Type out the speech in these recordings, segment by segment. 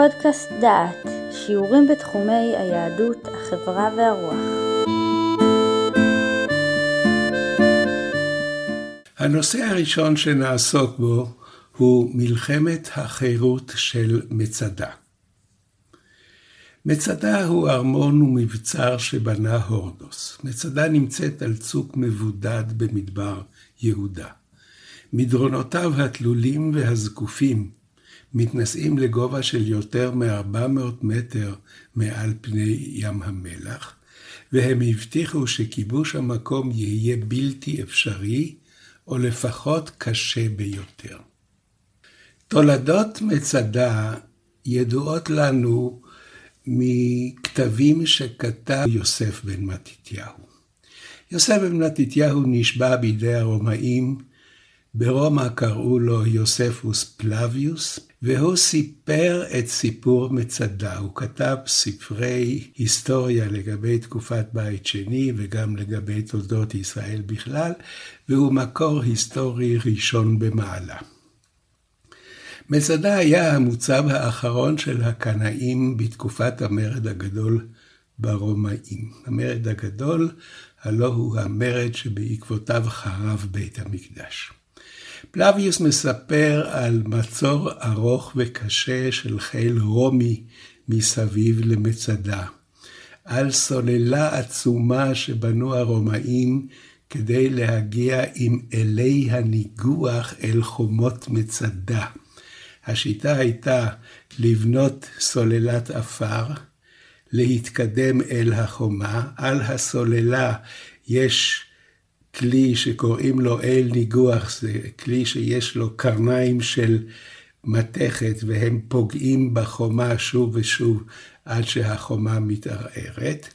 פודקאסט דעת, שיעורים בתחומי היהדות, החברה והרוח. הנושא הראשון שנעסוק בו הוא מלחמת החירות של מצדה. מצדה הוא ארמון ומבצר שבנה הורדוס. מצדה נמצאת על צוק מבודד במדבר יהודה. מדרונותיו התלולים והזקופים מתנשאים לגובה של יותר מ-400 מטר מעל פני ים המלח, והם הבטיחו שכיבוש המקום יהיה בלתי אפשרי, או לפחות קשה ביותר. תולדות מצדה ידועות לנו מכתבים שכתב יוסף בן מתתיהו. יוסף בן מתתיהו נשבע בידי הרומאים ברומא קראו לו יוספוס פלביוס, והוא סיפר את סיפור מצדה. הוא כתב ספרי היסטוריה לגבי תקופת בית שני וגם לגבי תולדות ישראל בכלל, והוא מקור היסטורי ראשון במעלה. מצדה היה המוצב האחרון של הקנאים בתקופת המרד הגדול ברומאים. המרד הגדול, הלא הוא המרד שבעקבותיו חרב בית המקדש. פלביוס מספר על מצור ארוך וקשה של חיל רומי מסביב למצדה, על סוללה עצומה שבנו הרומאים כדי להגיע עם אלי הניגוח אל חומות מצדה. השיטה הייתה לבנות סוללת עפר, להתקדם אל החומה, על הסוללה יש כלי שקוראים לו אל ניגוח, זה כלי שיש לו קרניים של מתכת והם פוגעים בחומה שוב ושוב עד שהחומה מתערערת.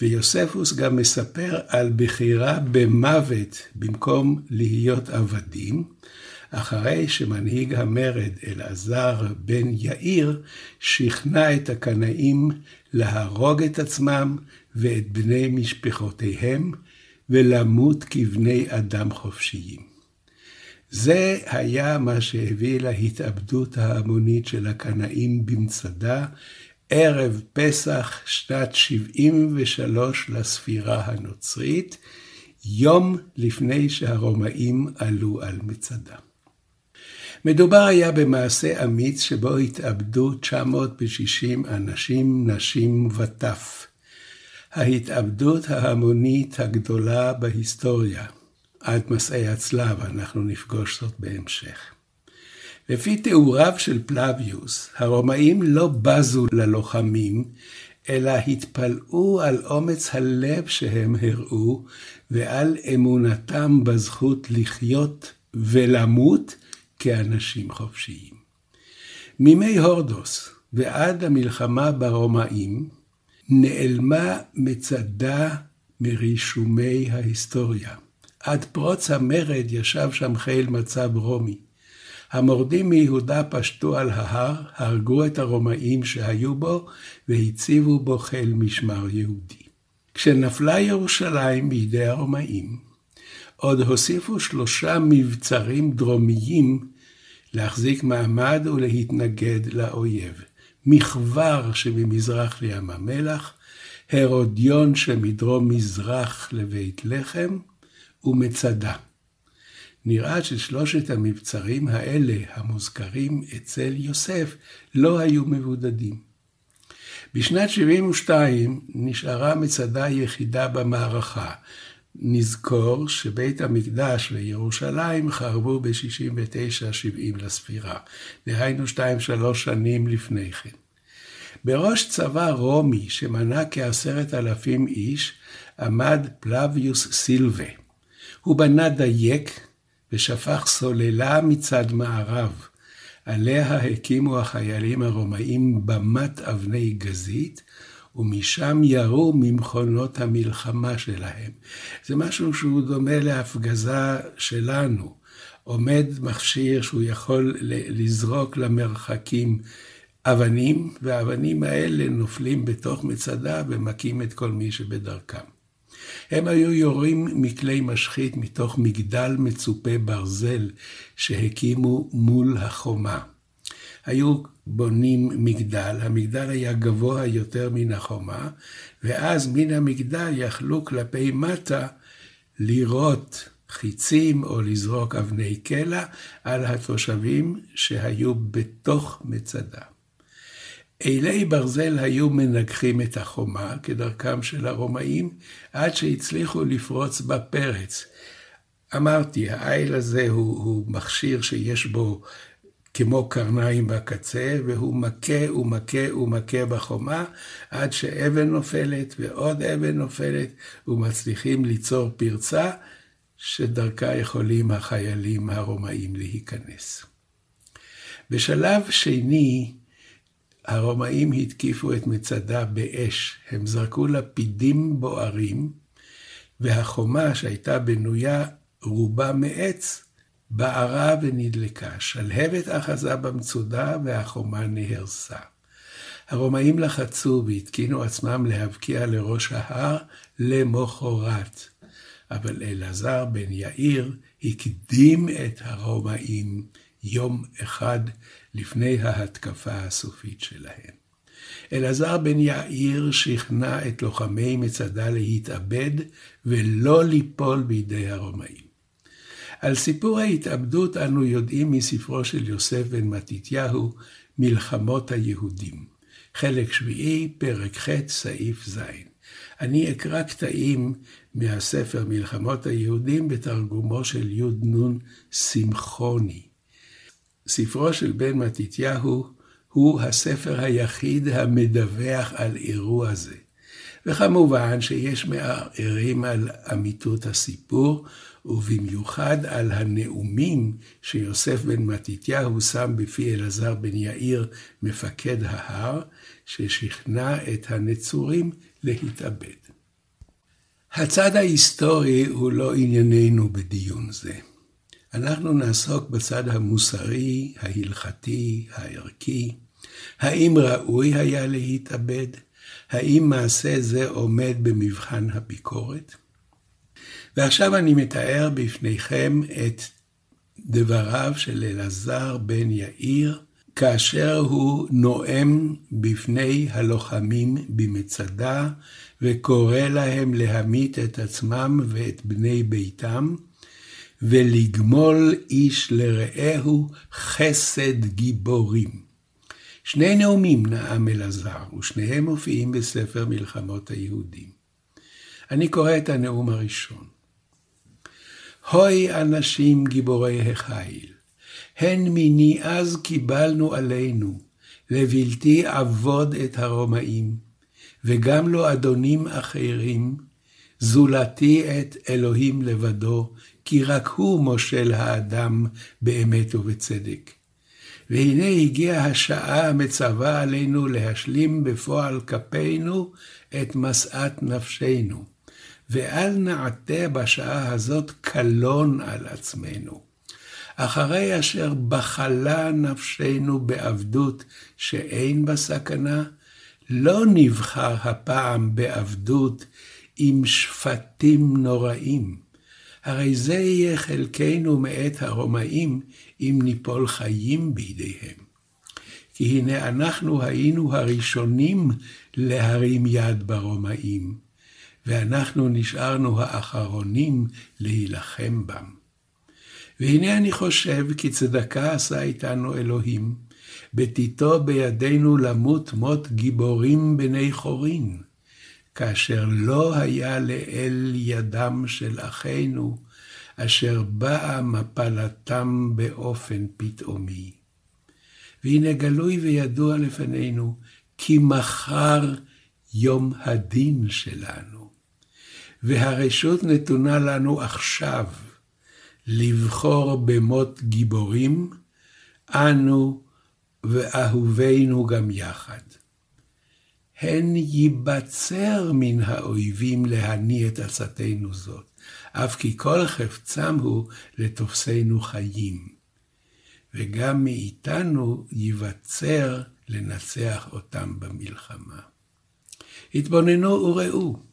ויוספוס גם מספר על בחירה במוות במקום להיות עבדים, אחרי שמנהיג המרד אלעזר בן יאיר שכנע את הקנאים להרוג את עצמם ואת בני משפחותיהם ולמות כבני אדם חופשיים. זה היה מה שהביא להתאבדות ההמונית של הקנאים במצדה, ערב פסח שנת 73 לספירה הנוצרית, יום לפני שהרומאים עלו על מצדה. מדובר היה במעשה אמיץ שבו התאבדו 960 אנשים, נשים וטף. ההתאבדות ההמונית הגדולה בהיסטוריה, עד מסעי הצלב, אנחנו נפגוש זאת בהמשך. לפי תיאוריו של פלביוס, הרומאים לא בזו ללוחמים, אלא התפלאו על אומץ הלב שהם הראו, ועל אמונתם בזכות לחיות ולמות כאנשים חופשיים. מימי הורדוס ועד המלחמה ברומאים, נעלמה מצדה מרישומי ההיסטוריה. עד פרוץ המרד ישב שם חיל מצב רומי. המורדים מיהודה פשטו על ההר, הרגו את הרומאים שהיו בו, והציבו בו חיל משמר יהודי. כשנפלה ירושלים בידי הרומאים, עוד הוסיפו שלושה מבצרים דרומיים להחזיק מעמד ולהתנגד לאויב. מכבר שממזרח לים המלח, הרודיון שמדרום מזרח לבית לחם, ומצדה. נראה ששלושת המבצרים האלה, המוזכרים אצל יוסף, לא היו מבודדים. בשנת 72 נשארה מצדה יחידה במערכה. נזכור שבית המקדש וירושלים חרבו ב-69-70 לספירה, דהיינו 2-3 שנים לפני כן. בראש צבא רומי, שמנה כעשרת אלפים איש, עמד פלביוס סילבה. הוא בנה דייק ושפך סוללה מצד מערב. עליה הקימו החיילים הרומאים במת אבני גזית, ומשם ירו ממכונות המלחמה שלהם. זה משהו שהוא דומה להפגזה שלנו. עומד מכשיר שהוא יכול לזרוק למרחקים אבנים, והאבנים האלה נופלים בתוך מצדה ומכים את כל מי שבדרכם. הם היו יורים מכלי משחית מתוך מגדל מצופה ברזל שהקימו מול החומה. היו בונים מגדל, המגדל היה גבוה יותר מן החומה, ואז מן המגדל יכלו כלפי מטה לירות חיצים או לזרוק אבני קלע על התושבים שהיו בתוך מצדה. אילי ברזל היו מנגחים את החומה, כדרכם של הרומאים, עד שהצליחו לפרוץ בפרץ. אמרתי, האיל הזה הוא, הוא מכשיר שיש בו כמו קרניים בקצה, והוא מכה ומכה ומכה בחומה, עד שאבן נופלת ועוד אבן נופלת, ומצליחים ליצור פרצה, שדרכה יכולים החיילים הרומאים להיכנס. בשלב שני, הרומאים התקיפו את מצדה באש. הם זרקו לפידים בוערים, והחומה שהייתה בנויה רובה מעץ, בערה ונדלקה. שלהבת אחזה במצודה והחומה נהרסה. הרומאים לחצו והתקינו עצמם להבקיע לראש ההר למחרת. אבל אלעזר בן יאיר הקדים את הרומאים יום אחד לפני ההתקפה הסופית שלהם. אלעזר בן יאיר שכנע את לוחמי מצדה להתאבד ולא ליפול בידי הרומאים. על סיפור ההתאבדות אנו יודעים מספרו של יוסף בן מתתיהו, מלחמות היהודים. חלק שביעי, פרק ח', סעיף ז'. אני אקרא קטעים מהספר מלחמות היהודים בתרגומו של י"נ שמחוני. ספרו של בן מתתיהו הוא הספר היחיד המדווח על אירוע זה. וכמובן שיש מערערים על אמיתות הסיפור, ובמיוחד על הנאומים שיוסף בן מתתיהו שם בפי אלעזר בן יאיר, מפקד ההר, ששכנע את הנצורים להתאבד. הצד ההיסטורי הוא לא ענייננו בדיון זה. אנחנו נעסוק בצד המוסרי, ההלכתי, הערכי. האם ראוי היה להתאבד? האם מעשה זה עומד במבחן הביקורת? ועכשיו אני מתאר בפניכם את דבריו של אלעזר בן יאיר, כאשר הוא נואם בפני הלוחמים במצדה, וקורא להם להמית את עצמם ואת בני ביתם, ולגמול איש לרעהו חסד גיבורים. שני נאומים נאם אלעזר, ושניהם מופיעים בספר מלחמות היהודים. אני קורא את הנאום הראשון. הוי אנשים גיבורי החיל, הן מיני אז קיבלנו עלינו, לבלתי עבוד את הרומאים, וגם לא אדונים אחרים, זולתי את אלוהים לבדו, כי רק הוא מושל האדם באמת ובצדק. והנה הגיעה השעה המצווה עלינו להשלים בפועל כפינו את משאת נפשנו, ואל נעטה בשעה הזאת קלון על עצמנו. אחרי אשר בחלה נפשנו בעבדות שאין בה סכנה, לא נבחר הפעם בעבדות עם שפטים נוראים. הרי זה יהיה חלקנו מאת הרומאים, אם ניפול חיים בידיהם. כי הנה אנחנו היינו הראשונים להרים יד ברומאים, ואנחנו נשארנו האחרונים להילחם בם. והנה אני חושב כי צדקה עשה איתנו אלוהים, בתיתו בידינו למות מות גיבורים בני חורין. כאשר לא היה לאל ידם של אחינו, אשר באה מפלתם באופן פתאומי. והנה גלוי וידוע לפנינו, כי מחר יום הדין שלנו, והרשות נתונה לנו עכשיו לבחור במות גיבורים, אנו ואהובינו גם יחד. הן ייבצר מן האויבים להניא את עצתנו זאת, אף כי כל חפצם הוא לתופסנו חיים. וגם מאיתנו ייבצר לנצח אותם במלחמה. התבוננו וראו,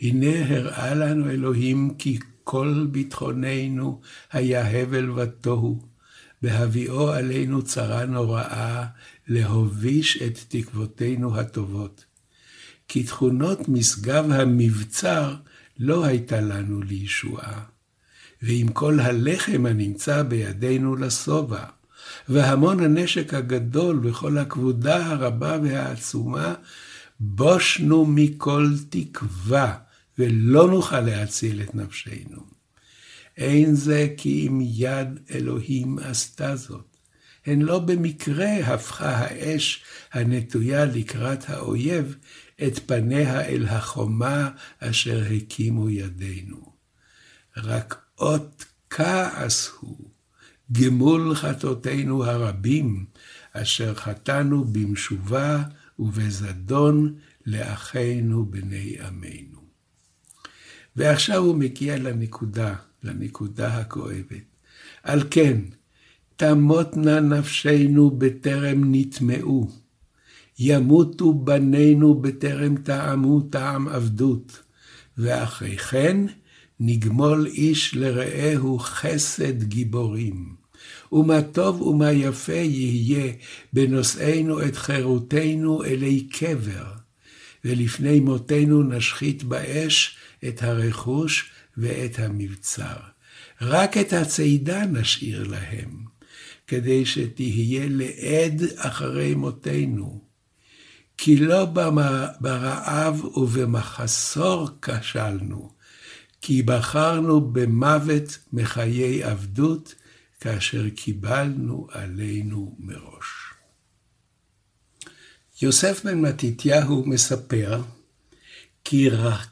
הנה הראה לנו אלוהים כי כל ביטחוננו היה הבל ותוהו, בהביאו עלינו צרה נוראה, להוביש את תקוותינו הטובות. כי תכונות משגב המבצר לא הייתה לנו לישועה. ועם כל הלחם הנמצא בידינו לשובע, והמון הנשק הגדול וכל הכבודה הרבה והעצומה, בושנו מכל תקווה, ולא נוכל להציל את נפשנו. אין זה כי אם יד אלוהים עשתה זאת. הן לא במקרה הפכה האש הנטויה לקראת האויב את פניה אל החומה אשר הקימו ידינו. רק אות כעס הוא, גמול חטאותינו הרבים, אשר חטאנו במשובה ובזדון לאחינו בני עמנו. ועכשיו הוא מגיע לנקודה, לנקודה הכואבת. על כן, תמותנה נפשנו בטרם נטמעו, ימותו בנינו בטרם טעמו טעם עבדות, ואחרי כן נגמול איש לרעהו חסד גיבורים. ומה טוב ומה יפה יהיה בנושאנו את חירותנו אלי קבר, ולפני מותנו נשחית באש את הרכוש ואת המבצר. רק את הצידה נשאיר להם, כדי שתהיה לעד אחרי מותנו. כי לא ברעב ובמחסור כשלנו, כי בחרנו במוות מחיי עבדות, כאשר קיבלנו עלינו מראש. יוסף בן מתתיהו מספר כי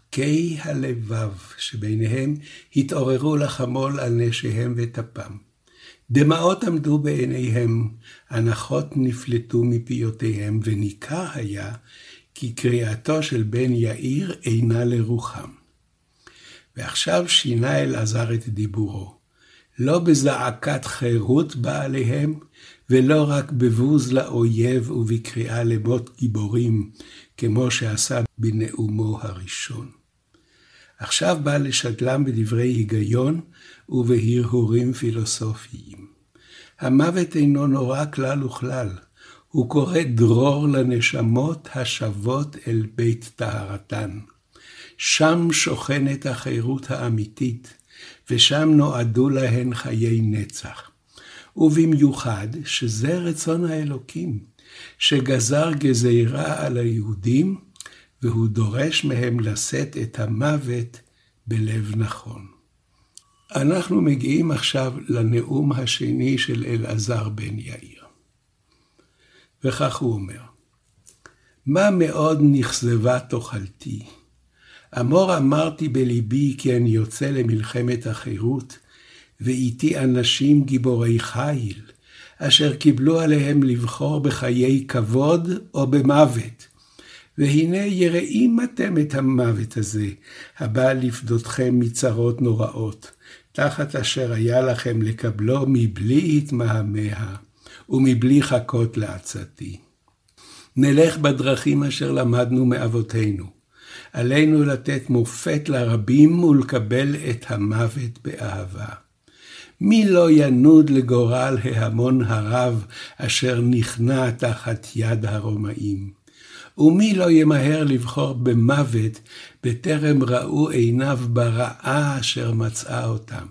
רכי הלבב שביניהם התעוררו לחמול על נשיהם וטפם. דמעות עמדו בעיניהם, הנחות נפלטו מפיותיהם, וניכר היה כי קריאתו של בן יאיר אינה לרוחם. ועכשיו שינה אלעזר את דיבורו. לא בזעקת חירות בא עליהם, ולא רק בבוז לאויב ובקריאה למות גיבורים, כמו שעשה בנאומו הראשון. עכשיו בא לשדלם בדברי היגיון ובהרהורים פילוסופיים. המוות אינו נורא כלל וכלל, הוא קורא דרור לנשמות השבות אל בית טהרתן. שם שוכנת החירות האמיתית, ושם נועדו להן חיי נצח. ובמיוחד שזה רצון האלוקים, שגזר גזירה על היהודים, והוא דורש מהם לשאת את המוות בלב נכון. אנחנו מגיעים עכשיו לנאום השני של אלעזר בן יאיר. וכך הוא אומר, מה מאוד נכזבה תאכלתי, אמור אמרתי בליבי כי אני יוצא למלחמת החירות, ואיתי אנשים גיבורי חיל, אשר קיבלו עליהם לבחור בחיי כבוד או במוות. והנה יראים אתם את המוות הזה, הבא לפדותכם מצרות נוראות, תחת אשר היה לכם לקבלו מבלי התמהמה, ומבלי חכות לעצתי. נלך בדרכים אשר למדנו מאבותינו, עלינו לתת מופת לרבים ולקבל את המוות באהבה. מי לא ינוד לגורל ההמון הרב אשר נכנע תחת יד הרומאים? ומי לא ימהר לבחור במוות בטרם ראו עיניו ברעה אשר מצאה אותם?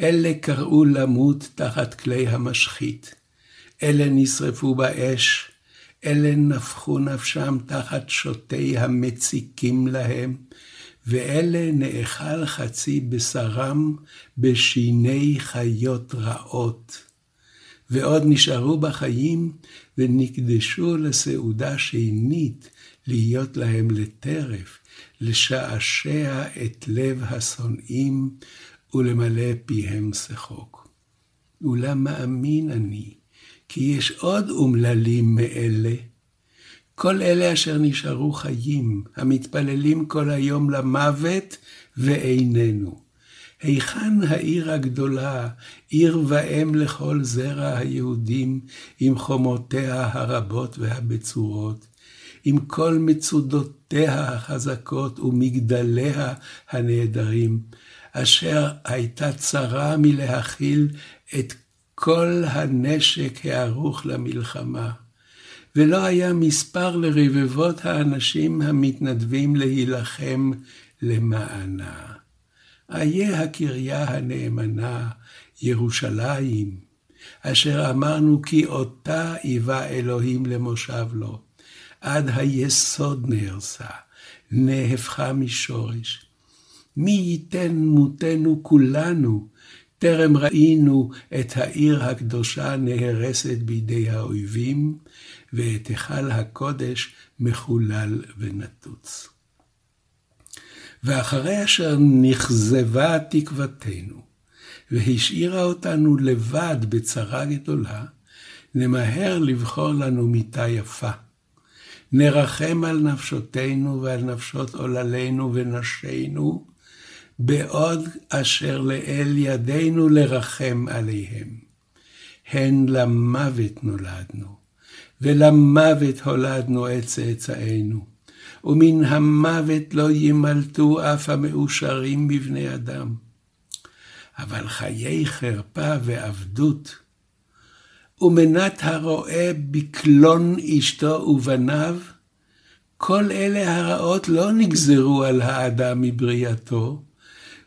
אלה קראו למות תחת כלי המשחית. אלה נשרפו באש, אלה נפחו נפשם תחת שוטי המציקים להם, ואלה נאכל חצי בשרם בשיני חיות רעות. ועוד נשארו בחיים ונקדשו לסעודה שנית, להיות להם לטרף, לשעשע את לב השונאים ולמלא פיהם שחוק. אולם מאמין אני, כי יש עוד אומללים מאלה. כל אלה אשר נשארו חיים, המתפללים כל היום למוות ואיננו. היכן העיר הגדולה, עיר ואם לכל זרע היהודים, עם חומותיה הרבות והבצורות, עם כל מצודותיה החזקות ומגדליה הנהדרים, אשר הייתה צרה מלהכיל את כל הנשק הערוך למלחמה, ולא היה מספר לרבבות האנשים המתנדבים להילחם למענה. איה הקריה הנאמנה, ירושלים, אשר אמרנו כי אותה היווה אלוהים למושב לו, עד היסוד נהרסה, נהפכה משורש. מי ייתן מותנו כולנו, טרם ראינו את העיר הקדושה נהרסת בידי האויבים, ואת היכל הקודש מחולל ונתוץ. ואחרי אשר נכזבה תקוותנו, והשאירה אותנו לבד בצרה גדולה, נמהר לבחור לנו מיטה יפה. נרחם על נפשותינו ועל נפשות עוללינו ונשינו, בעוד אשר לאל ידינו לרחם עליהם. הן למוות נולדנו, ולמוות הולדנו את צאצאינו, ומן המוות לא ימלטו אף המאושרים בבני אדם. אבל חיי חרפה ועבדות, ומנת הרועה בקלון אשתו ובניו, כל אלה הרעות לא נגזרו על האדם מבריאתו,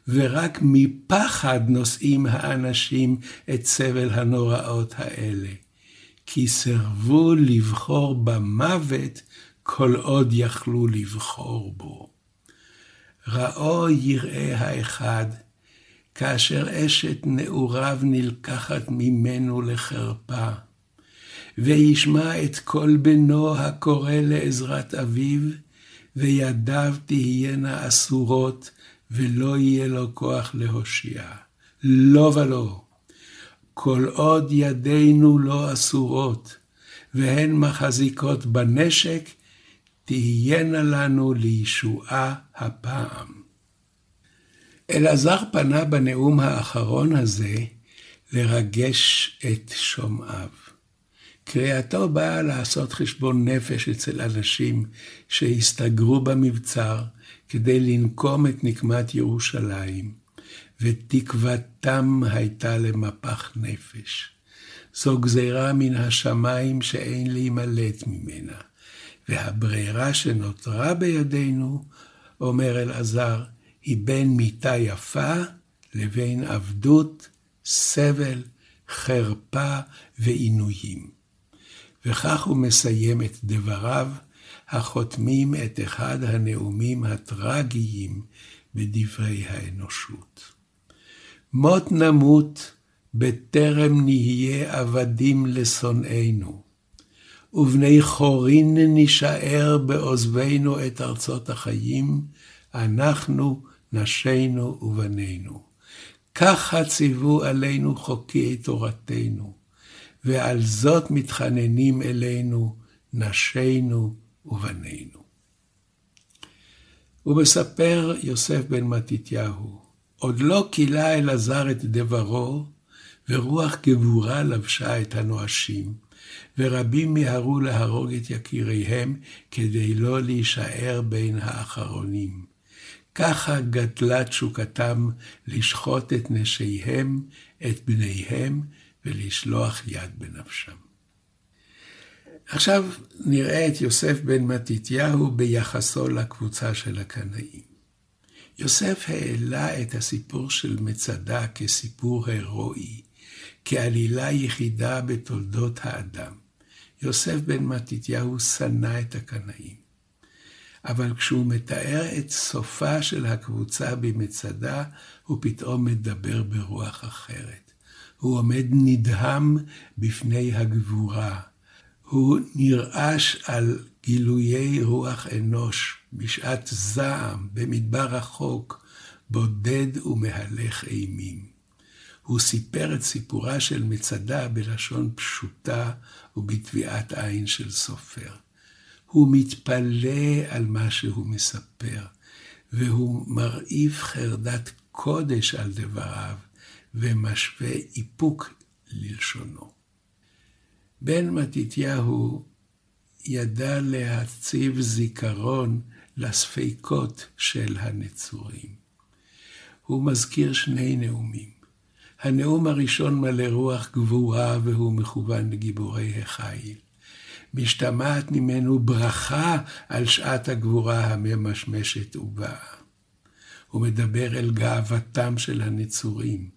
ורק מפחד נושאים האנשים את סבל הנוראות האלה. כי סירבו לבחור במוות כל עוד יכלו לבחור בו. ראו יראה האחד, כאשר אשת נעוריו נלקחת ממנו לחרפה, וישמע את קול בנו הקורא לעזרת אביו, וידיו תהיינה אסורות, ולא יהיה לו כוח להושיע. לא ולא. כל עוד ידינו לא אסורות, והן מחזיקות בנשק, תהיינה לנו לישועה הפעם. אלעזר פנה בנאום האחרון הזה לרגש את שומעיו. קריאתו באה לעשות חשבון נפש אצל אנשים שהסתגרו במבצר כדי לנקום את נקמת ירושלים, ותקוותם הייתה למפח נפש. זו גזירה מן השמיים שאין להימלט ממנה, והברירה שנותרה בידינו, אומר אלעזר, היא בין מיתה יפה לבין עבדות, סבל, חרפה ועינויים. וכך הוא מסיים את דבריו, החותמים את אחד הנאומים הטרגיים בדברי האנושות. מות נמות בטרם נהיה עבדים לשונאינו, ובני חורין נישאר בעוזבנו את ארצות החיים, אנחנו נשינו ובנינו. ככה ציוו עלינו חוקי תורתנו, ועל זאת מתחננים אלינו נשינו ובנינו. ומספר יוסף בן מתתיהו, עוד לא כילה אלעזר את דברו, ורוח גבורה לבשה את הנואשים, ורבים מיהרו להרוג את יקיריהם כדי לא להישאר בין האחרונים. ככה גדלה תשוקתם לשחוט את נשיהם, את בניהם, ולשלוח יד בנפשם. עכשיו נראה את יוסף בן מתתיהו ביחסו לקבוצה של הקנאים. יוסף העלה את הסיפור של מצדה כסיפור הירואי, כעלילה יחידה בתולדות האדם. יוסף בן מתתיהו שנא את הקנאים. אבל כשהוא מתאר את סופה של הקבוצה במצדה, הוא פתאום מדבר ברוח אחרת. הוא עומד נדהם בפני הגבורה. הוא נרעש על גילויי רוח אנוש בשעת זעם במדבר רחוק, בודד ומהלך אימים. הוא סיפר את סיפורה של מצדה בלשון פשוטה ובטביעת עין של סופר. הוא מתפלא על מה שהוא מספר, והוא מרעיף חרדת קודש על דבריו, ומשווה איפוק ללשונו. בן מתתיהו ידע להציב זיכרון לספקות של הנצורים. הוא מזכיר שני נאומים. הנאום הראשון מלא רוח גבורה והוא מכוון לגיבורי החיל. משתמעת ממנו ברכה על שעת הגבורה הממשמשת ובאה. הוא מדבר אל גאוותם של הנצורים.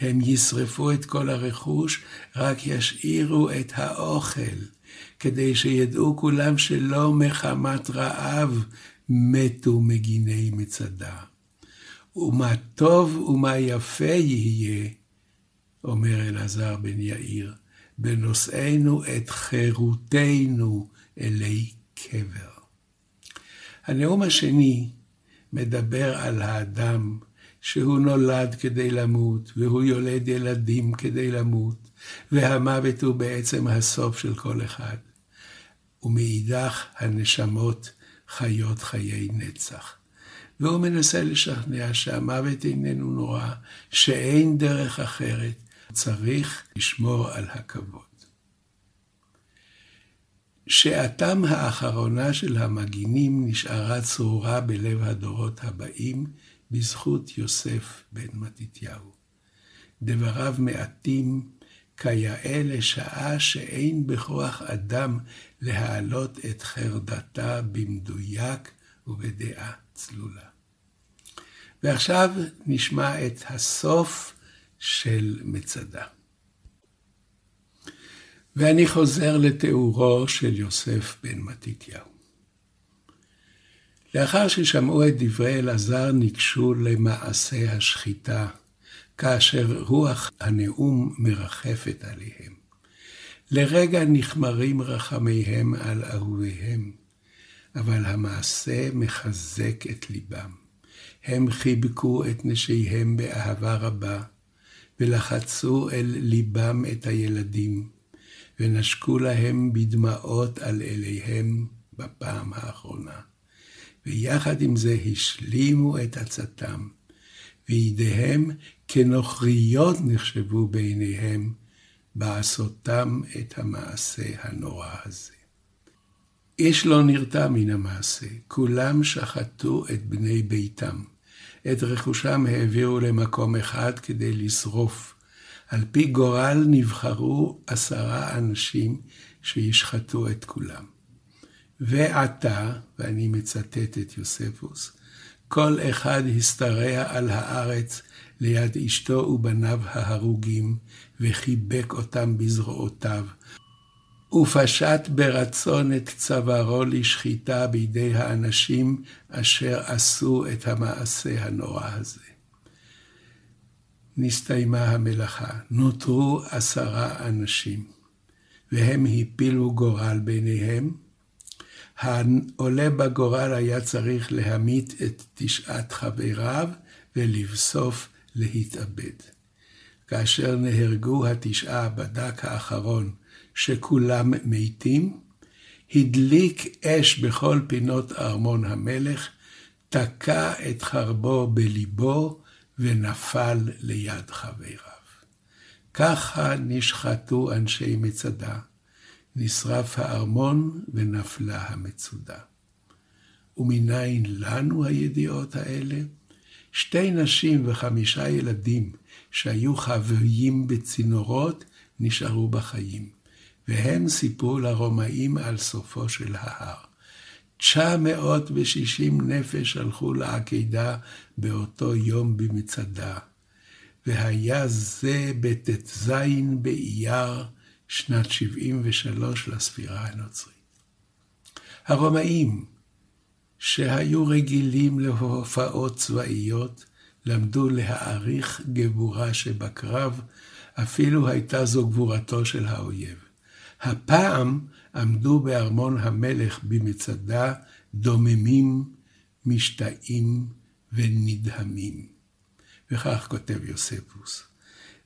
הם ישרפו את כל הרכוש, רק ישאירו את האוכל, כדי שידעו כולם שלא מחמת רעב מתו מגיני מצדה. ומה טוב ומה יפה יהיה, אומר אלעזר בן יאיר, בנושאנו את חירותנו אלי קבר. הנאום השני מדבר על האדם שהוא נולד כדי למות, והוא יולד ילדים כדי למות, והמוות הוא בעצם הסוף של כל אחד. ומאידך הנשמות חיות חיי נצח. והוא מנסה לשכנע שהמוות איננו נורא, שאין דרך אחרת, צריך לשמור על הכבוד. שעתם האחרונה של המגינים נשארה צרורה בלב הדורות הבאים בזכות יוסף בן מתתיהו. דבריו מעטים כיאה לשעה שאין בכוח אדם להעלות את חרדתה במדויק ובדעה צלולה. ועכשיו נשמע את הסוף של מצדה. ואני חוזר לתיאורו של יוסף בן מתתיהו. לאחר ששמעו את דברי אלעזר ניגשו למעשה השחיטה, כאשר רוח הנאום מרחפת עליהם. לרגע נחמרים רחמיהם על אהוביהם, אבל המעשה מחזק את ליבם. הם חיבקו את נשיהם באהבה רבה, ולחצו אל ליבם את הילדים, ונשקו להם בדמעות על אליהם בפעם האחרונה. ויחד עם זה השלימו את עצתם, וידיהם כנוכריות נחשבו בעיניהם, בעשותם את המעשה הנורא הזה. איש לא נרתע מן המעשה, כולם שחטו את בני ביתם. את רכושם העבירו למקום אחד כדי לשרוף. על פי גורל נבחרו עשרה אנשים שישחטו את כולם. ועתה, ואני מצטט את יוספוס, כל אחד השתרע על הארץ ליד אשתו ובניו ההרוגים, וחיבק אותם בזרועותיו, ופשט ברצון את צווארו לשחיטה בידי האנשים אשר עשו את המעשה הנורא הזה. נסתיימה המלאכה, נותרו עשרה אנשים, והם הפילו גורל ביניהם. העולה בגורל היה צריך להמית את תשעת חבריו ולבסוף להתאבד. כאשר נהרגו התשעה בדק האחרון שכולם מתים, הדליק אש בכל פינות ארמון המלך, תקע את חרבו בליבו ונפל ליד חבריו. ככה נשחטו אנשי מצדה, נשרף הארמון ונפלה המצודה. ומנין לנו הידיעות האלה? שתי נשים וחמישה ילדים שהיו חבויים בצינורות נשארו בחיים. והם סיפרו לרומאים על סופו של ההר. 960 נפש הלכו לעקידה באותו יום במצדה, והיה זה בט"ז באייר, שנת 73 לספירה הנוצרית. הרומאים, שהיו רגילים להופעות צבאיות, למדו להעריך גבורה שבקרב, אפילו הייתה זו גבורתו של האויב. הפעם עמדו בארמון המלך במצדה דוממים, משתאים ונדהמים. וכך כותב יוספוס.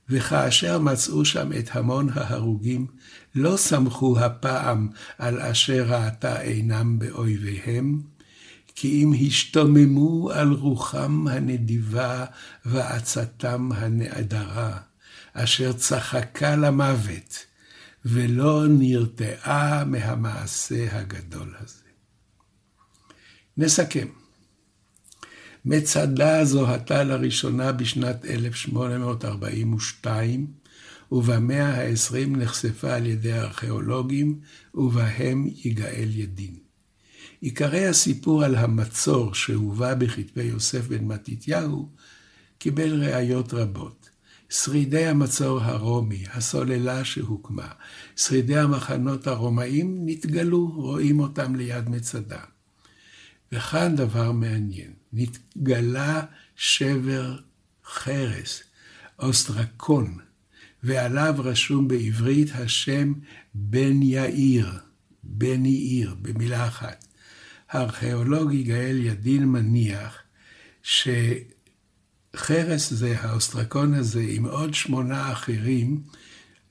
וכאשר מצאו שם את המון ההרוגים, לא סמכו הפעם על אשר ראתה עינם באויביהם, כי אם השתוממו על רוחם הנדיבה ועצתם הנעדרה, אשר צחקה למוות, ולא נרתעה מהמעשה הגדול הזה. נסכם. מצדה זוהתה לראשונה בשנת 1842, ובמאה ה-20 נחשפה על ידי ארכיאולוגים, ובהם יגאל ידין. עיקרי הסיפור על המצור שהובא בכתבי יוסף בן מתתיהו קיבל ראיות רבות. שרידי המצור הרומי, הסוללה שהוקמה, שרידי המחנות הרומאים נתגלו, רואים אותם ליד מצדה. וכאן דבר מעניין, נתגלה שבר חרס, אוסטרקון, ועליו רשום בעברית השם בן יאיר, בן יאיר, במילה אחת. הארכיאולוג יגאל ידין מניח שחרס זה, האוסטרקון הזה, עם עוד שמונה אחרים,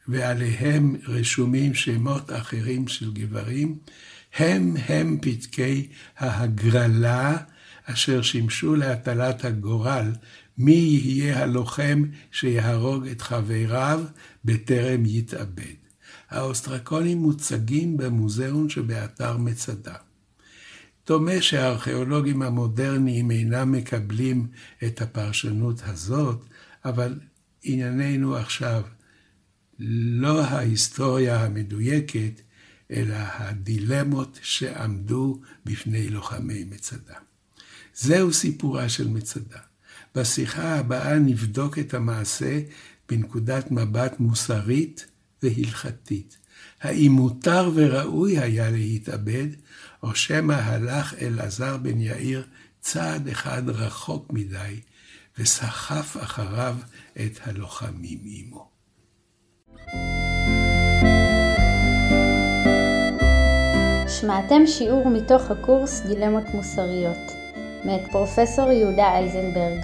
ועליהם רשומים שמות אחרים של גברים, הם הם פתקי ההגרלה אשר שימשו להטלת הגורל מי יהיה הלוחם שיהרוג את חבריו בטרם יתאבד. האוסטרקונים מוצגים במוזיאון שבאתר מצדה. דומה שהארכיאולוגים המודרניים אינם מקבלים את הפרשנות הזאת, אבל ענייננו עכשיו לא ההיסטוריה המדויקת, אלא הדילמות שעמדו בפני לוחמי מצדה. זהו סיפורה של מצדה. בשיחה הבאה נבדוק את המעשה בנקודת מבט מוסרית והלכתית. האם מותר וראוי היה להתאבד, או שמא הלך אלעזר בן יאיר צעד אחד רחוק מדי, וסחף אחריו את הלוחמים עמו. שמעתם שיעור מתוך הקורס דילמות מוסריות, מאת פרופסור יהודה אייזנברג.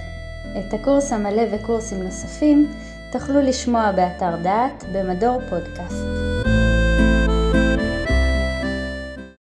את הקורס המלא וקורסים נוספים תוכלו לשמוע באתר דעת במדור פודקאסט.